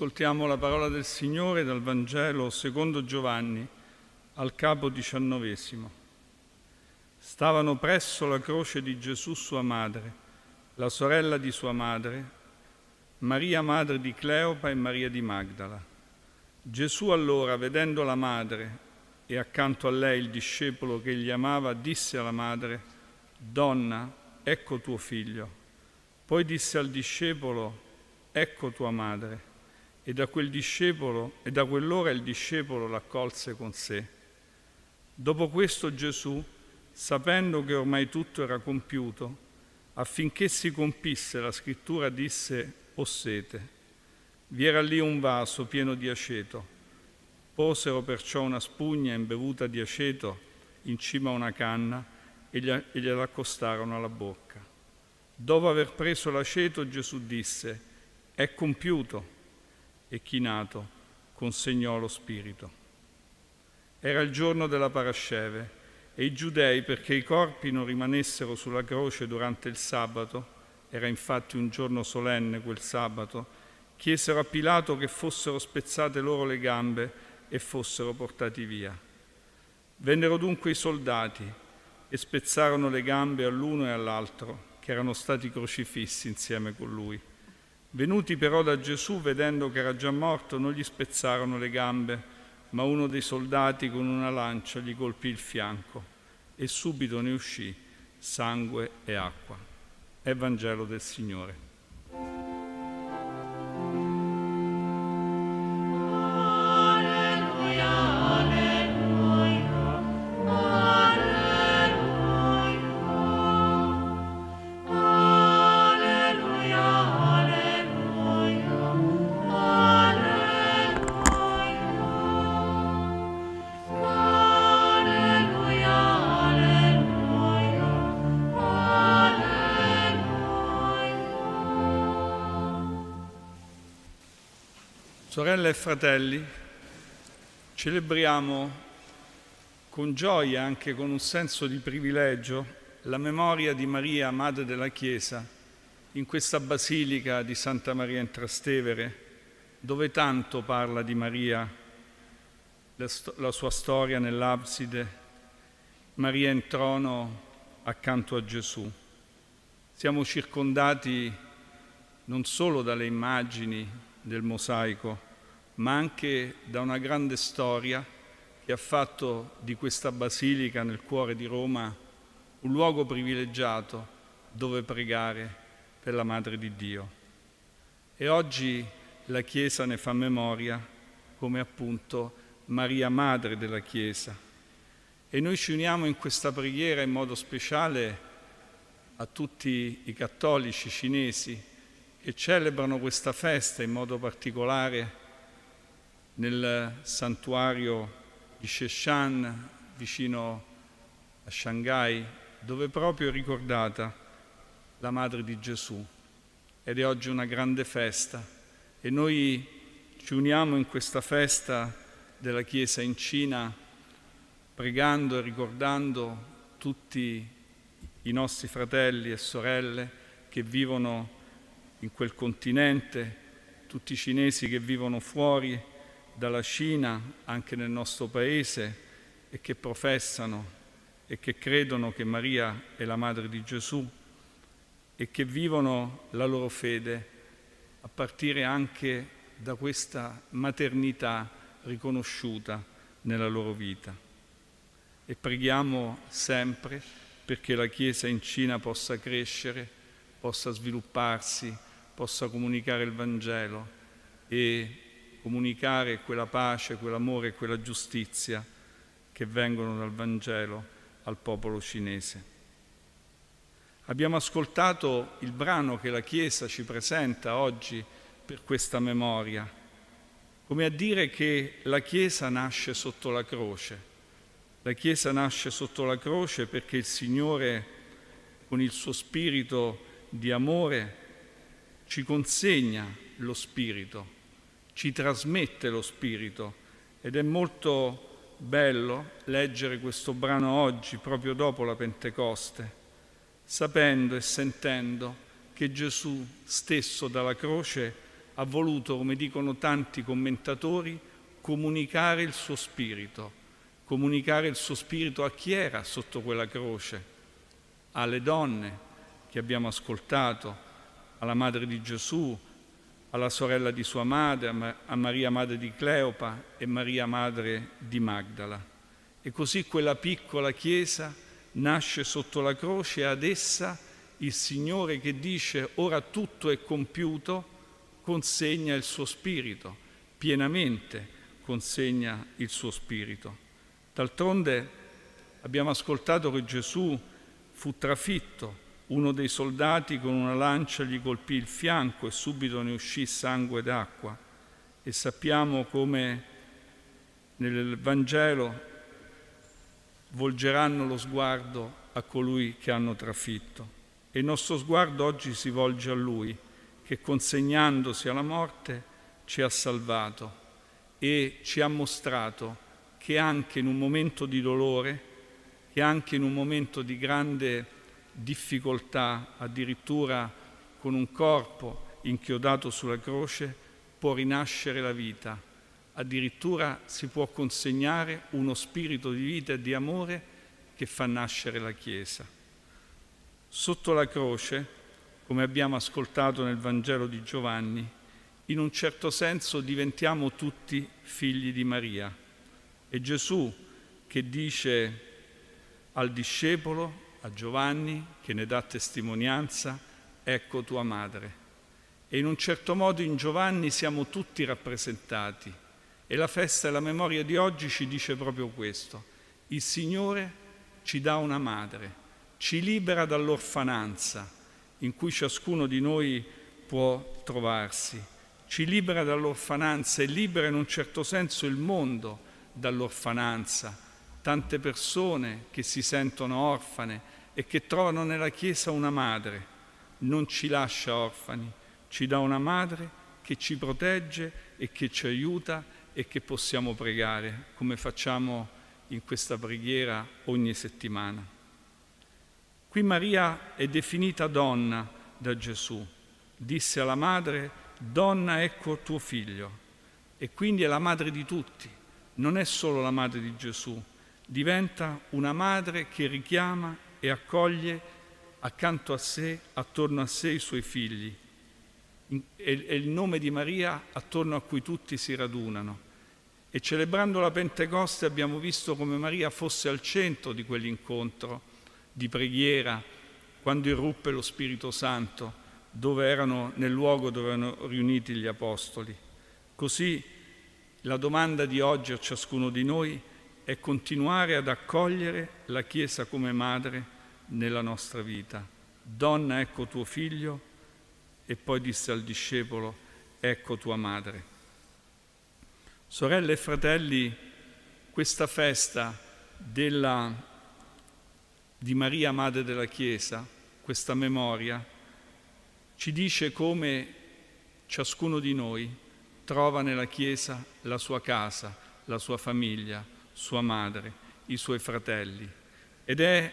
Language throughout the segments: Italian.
Ascoltiamo la parola del Signore dal Vangelo secondo Giovanni al capo diciannovesimo. Stavano presso la croce di Gesù sua madre, la sorella di sua madre, Maria madre di Cleopa e Maria di Magdala. Gesù allora, vedendo la madre e accanto a lei il discepolo che egli amava, disse alla madre, Donna, ecco tuo figlio. Poi disse al discepolo, ecco tua madre e da quel discepolo e da quell'ora il discepolo l'accolse con sé. Dopo questo Gesù, sapendo che ormai tutto era compiuto, affinché si compisse la scrittura, disse, ho sete. Vi era lì un vaso pieno di aceto. Posero perciò una spugna imbevuta di aceto in cima a una canna e gliela accostarono alla bocca. Dopo aver preso l'aceto, Gesù disse, è compiuto e chinato consegnò lo Spirito. Era il giorno della Parasceve e i giudei, perché i corpi non rimanessero sulla croce durante il sabato, era infatti un giorno solenne quel sabato, chiesero a Pilato che fossero spezzate loro le gambe e fossero portati via. Vennero dunque i soldati e spezzarono le gambe all'uno e all'altro, che erano stati crocifissi insieme con lui. Venuti però da Gesù, vedendo che era già morto, non gli spezzarono le gambe, ma uno dei soldati con una lancia gli colpì il fianco e subito ne uscì sangue e acqua. Evangelo del Signore. Sorelle e fratelli, celebriamo con gioia, anche con un senso di privilegio, la memoria di Maria, Madre della Chiesa, in questa Basilica di Santa Maria in Trastevere, dove tanto parla di Maria, la sua storia nell'abside, Maria in trono accanto a Gesù. Siamo circondati non solo dalle immagini del mosaico, ma anche da una grande storia che ha fatto di questa basilica nel cuore di Roma un luogo privilegiato dove pregare per la Madre di Dio. E oggi la Chiesa ne fa memoria come appunto Maria Madre della Chiesa. E noi ci uniamo in questa preghiera in modo speciale a tutti i cattolici cinesi che celebrano questa festa in modo particolare nel santuario di Sheshan vicino a Shanghai, dove proprio è ricordata la Madre di Gesù. Ed è oggi una grande festa e noi ci uniamo in questa festa della Chiesa in Cina pregando e ricordando tutti i nostri fratelli e sorelle che vivono in quel continente, tutti i cinesi che vivono fuori dalla Cina, anche nel nostro paese, e che professano e che credono che Maria è la madre di Gesù e che vivono la loro fede a partire anche da questa maternità riconosciuta nella loro vita. E preghiamo sempre perché la Chiesa in Cina possa crescere, possa svilupparsi, possa comunicare il Vangelo e comunicare quella pace, quell'amore e quella giustizia che vengono dal Vangelo al popolo cinese. Abbiamo ascoltato il brano che la Chiesa ci presenta oggi per questa memoria, come a dire che la Chiesa nasce sotto la croce. La Chiesa nasce sotto la croce perché il Signore, con il suo spirito di amore, ci consegna lo Spirito, ci trasmette lo Spirito. Ed è molto bello leggere questo brano oggi, proprio dopo la Pentecoste, sapendo e sentendo che Gesù stesso dalla croce ha voluto, come dicono tanti commentatori, comunicare il suo spirito, comunicare il suo spirito a chi era sotto quella croce, alle donne che abbiamo ascoltato, alla madre di Gesù, alla sorella di sua madre, a Maria madre di Cleopa e Maria madre di Magdala. E così quella piccola chiesa nasce sotto la croce e ad essa il Signore che dice ora tutto è compiuto consegna il suo spirito, pienamente consegna il suo spirito. D'altronde abbiamo ascoltato che Gesù fu trafitto, uno dei soldati con una lancia gli colpì il fianco e subito ne uscì sangue d'acqua. E sappiamo come nel Vangelo volgeranno lo sguardo a colui che hanno trafitto. E il nostro sguardo oggi si volge a Lui, che consegnandosi alla morte ci ha salvato e ci ha mostrato che anche in un momento di dolore, che anche in un momento di grande difficoltà, addirittura con un corpo inchiodato sulla croce, può rinascere la vita. Addirittura si può consegnare uno spirito di vita e di amore che fa nascere la Chiesa. Sotto la croce, come abbiamo ascoltato nel Vangelo di Giovanni, in un certo senso diventiamo tutti figli di Maria. E Gesù che dice al discepolo, a Giovanni che ne dà testimonianza, ecco tua madre. E in un certo modo in Giovanni siamo tutti rappresentati e la festa e la memoria di oggi ci dice proprio questo. Il Signore ci dà una madre, ci libera dall'orfananza in cui ciascuno di noi può trovarsi, ci libera dall'orfananza e libera in un certo senso il mondo dall'orfananza, tante persone che si sentono orfane e che trovano nella Chiesa una madre. Non ci lascia orfani, ci dà una madre che ci protegge e che ci aiuta e che possiamo pregare, come facciamo in questa preghiera ogni settimana. Qui Maria è definita donna da Gesù. Disse alla madre, donna ecco tuo figlio. E quindi è la madre di tutti, non è solo la madre di Gesù, diventa una madre che richiama e accoglie accanto a sé, attorno a sé, i suoi figli. È il nome di Maria attorno a cui tutti si radunano. E celebrando la Pentecoste abbiamo visto come Maria fosse al centro di quell'incontro di preghiera, quando irruppe lo Spirito Santo, dove erano, nel luogo dove erano riuniti gli Apostoli. Così la domanda di oggi a ciascuno di noi è è continuare ad accogliere la Chiesa come madre nella nostra vita. Donna, ecco tuo figlio, e poi disse al discepolo, ecco tua madre. Sorelle e fratelli, questa festa della, di Maria, Madre della Chiesa, questa memoria, ci dice come ciascuno di noi trova nella Chiesa la sua casa, la sua famiglia, sua madre, i suoi fratelli. Ed è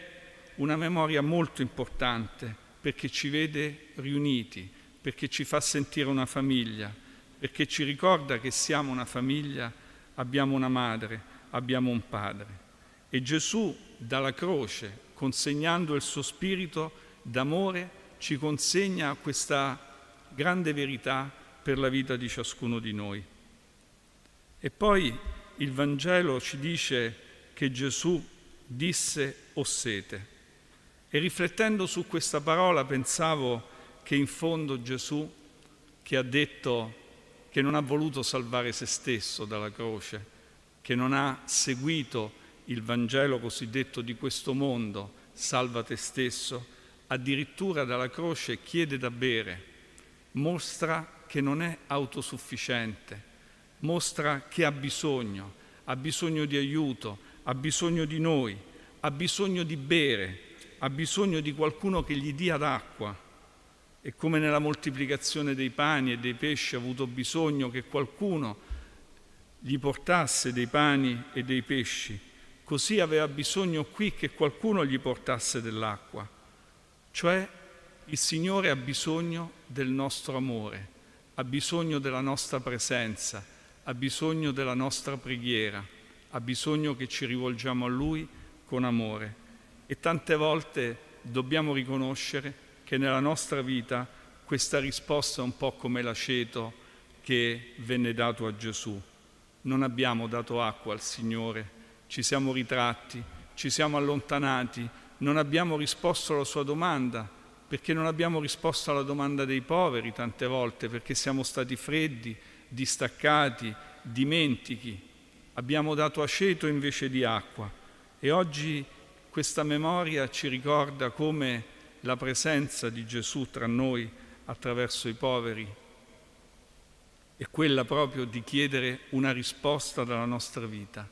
una memoria molto importante perché ci vede riuniti, perché ci fa sentire una famiglia, perché ci ricorda che siamo una famiglia, abbiamo una madre, abbiamo un padre. E Gesù dalla croce, consegnando il suo spirito d'amore, ci consegna questa grande verità per la vita di ciascuno di noi. E poi il Vangelo ci dice che Gesù disse ho sete. E riflettendo su questa parola pensavo che in fondo Gesù, che ha detto che non ha voluto salvare se stesso dalla croce, che non ha seguito il Vangelo cosiddetto di questo mondo, salva te stesso, addirittura dalla croce chiede da bere, mostra che non è autosufficiente, mostra che ha bisogno, ha bisogno di aiuto, ha bisogno di noi, ha bisogno di bere, ha bisogno di qualcuno che gli dia d'acqua. E come nella moltiplicazione dei pani e dei pesci ha avuto bisogno che qualcuno gli portasse dei pani e dei pesci, così aveva bisogno qui che qualcuno gli portasse dell'acqua. Cioè il Signore ha bisogno del nostro amore, ha bisogno della nostra presenza, ha bisogno della nostra preghiera, ha bisogno che ci rivolgiamo a Lui con amore. E tante volte dobbiamo riconoscere che nella nostra vita questa risposta è un po' come l'aceto che venne dato a Gesù. Non abbiamo dato acqua al Signore, ci siamo ritratti, ci siamo allontanati, non abbiamo risposto alla sua domanda, perché non abbiamo risposto alla domanda dei poveri tante volte, perché siamo stati freddi, distaccati, dimentichi. Abbiamo dato aceto invece di acqua e oggi questa memoria ci ricorda come la presenza di Gesù tra noi attraverso i poveri è quella proprio di chiedere una risposta dalla nostra vita.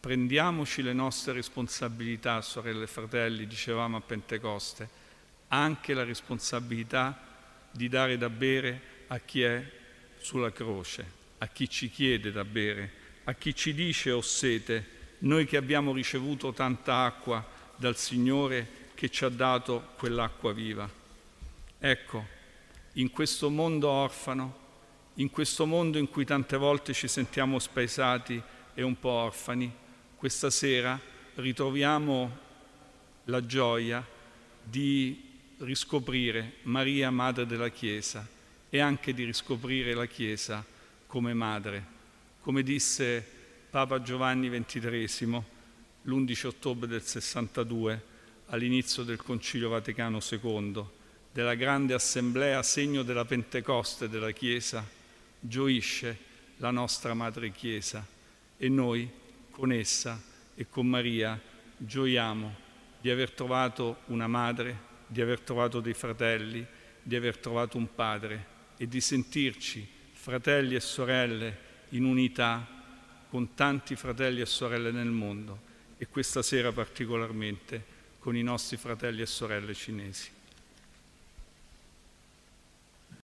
Prendiamoci le nostre responsabilità, sorelle e fratelli, dicevamo a Pentecoste anche la responsabilità di dare da bere a chi è sulla croce, a chi ci chiede da bere, a chi ci dice ho sete, noi che abbiamo ricevuto tanta acqua dal Signore che ci ha dato quell'acqua viva. Ecco, in questo mondo orfano, in questo mondo in cui tante volte ci sentiamo spaesati e un po' orfani, questa sera ritroviamo la gioia di riscoprire Maria, Madre della Chiesa, e anche di riscoprire la Chiesa come madre. Come disse Papa Giovanni XXIII l'11 ottobre del 62 all'inizio del Concilio Vaticano II, della grande assemblea segno della Pentecoste della Chiesa, gioisce la nostra Madre Chiesa e noi con essa e con Maria gioiamo di aver trovato una madre di aver trovato dei fratelli, di aver trovato un padre e di sentirci fratelli e sorelle in unità con tanti fratelli e sorelle nel mondo e questa sera particolarmente con i nostri fratelli e sorelle cinesi.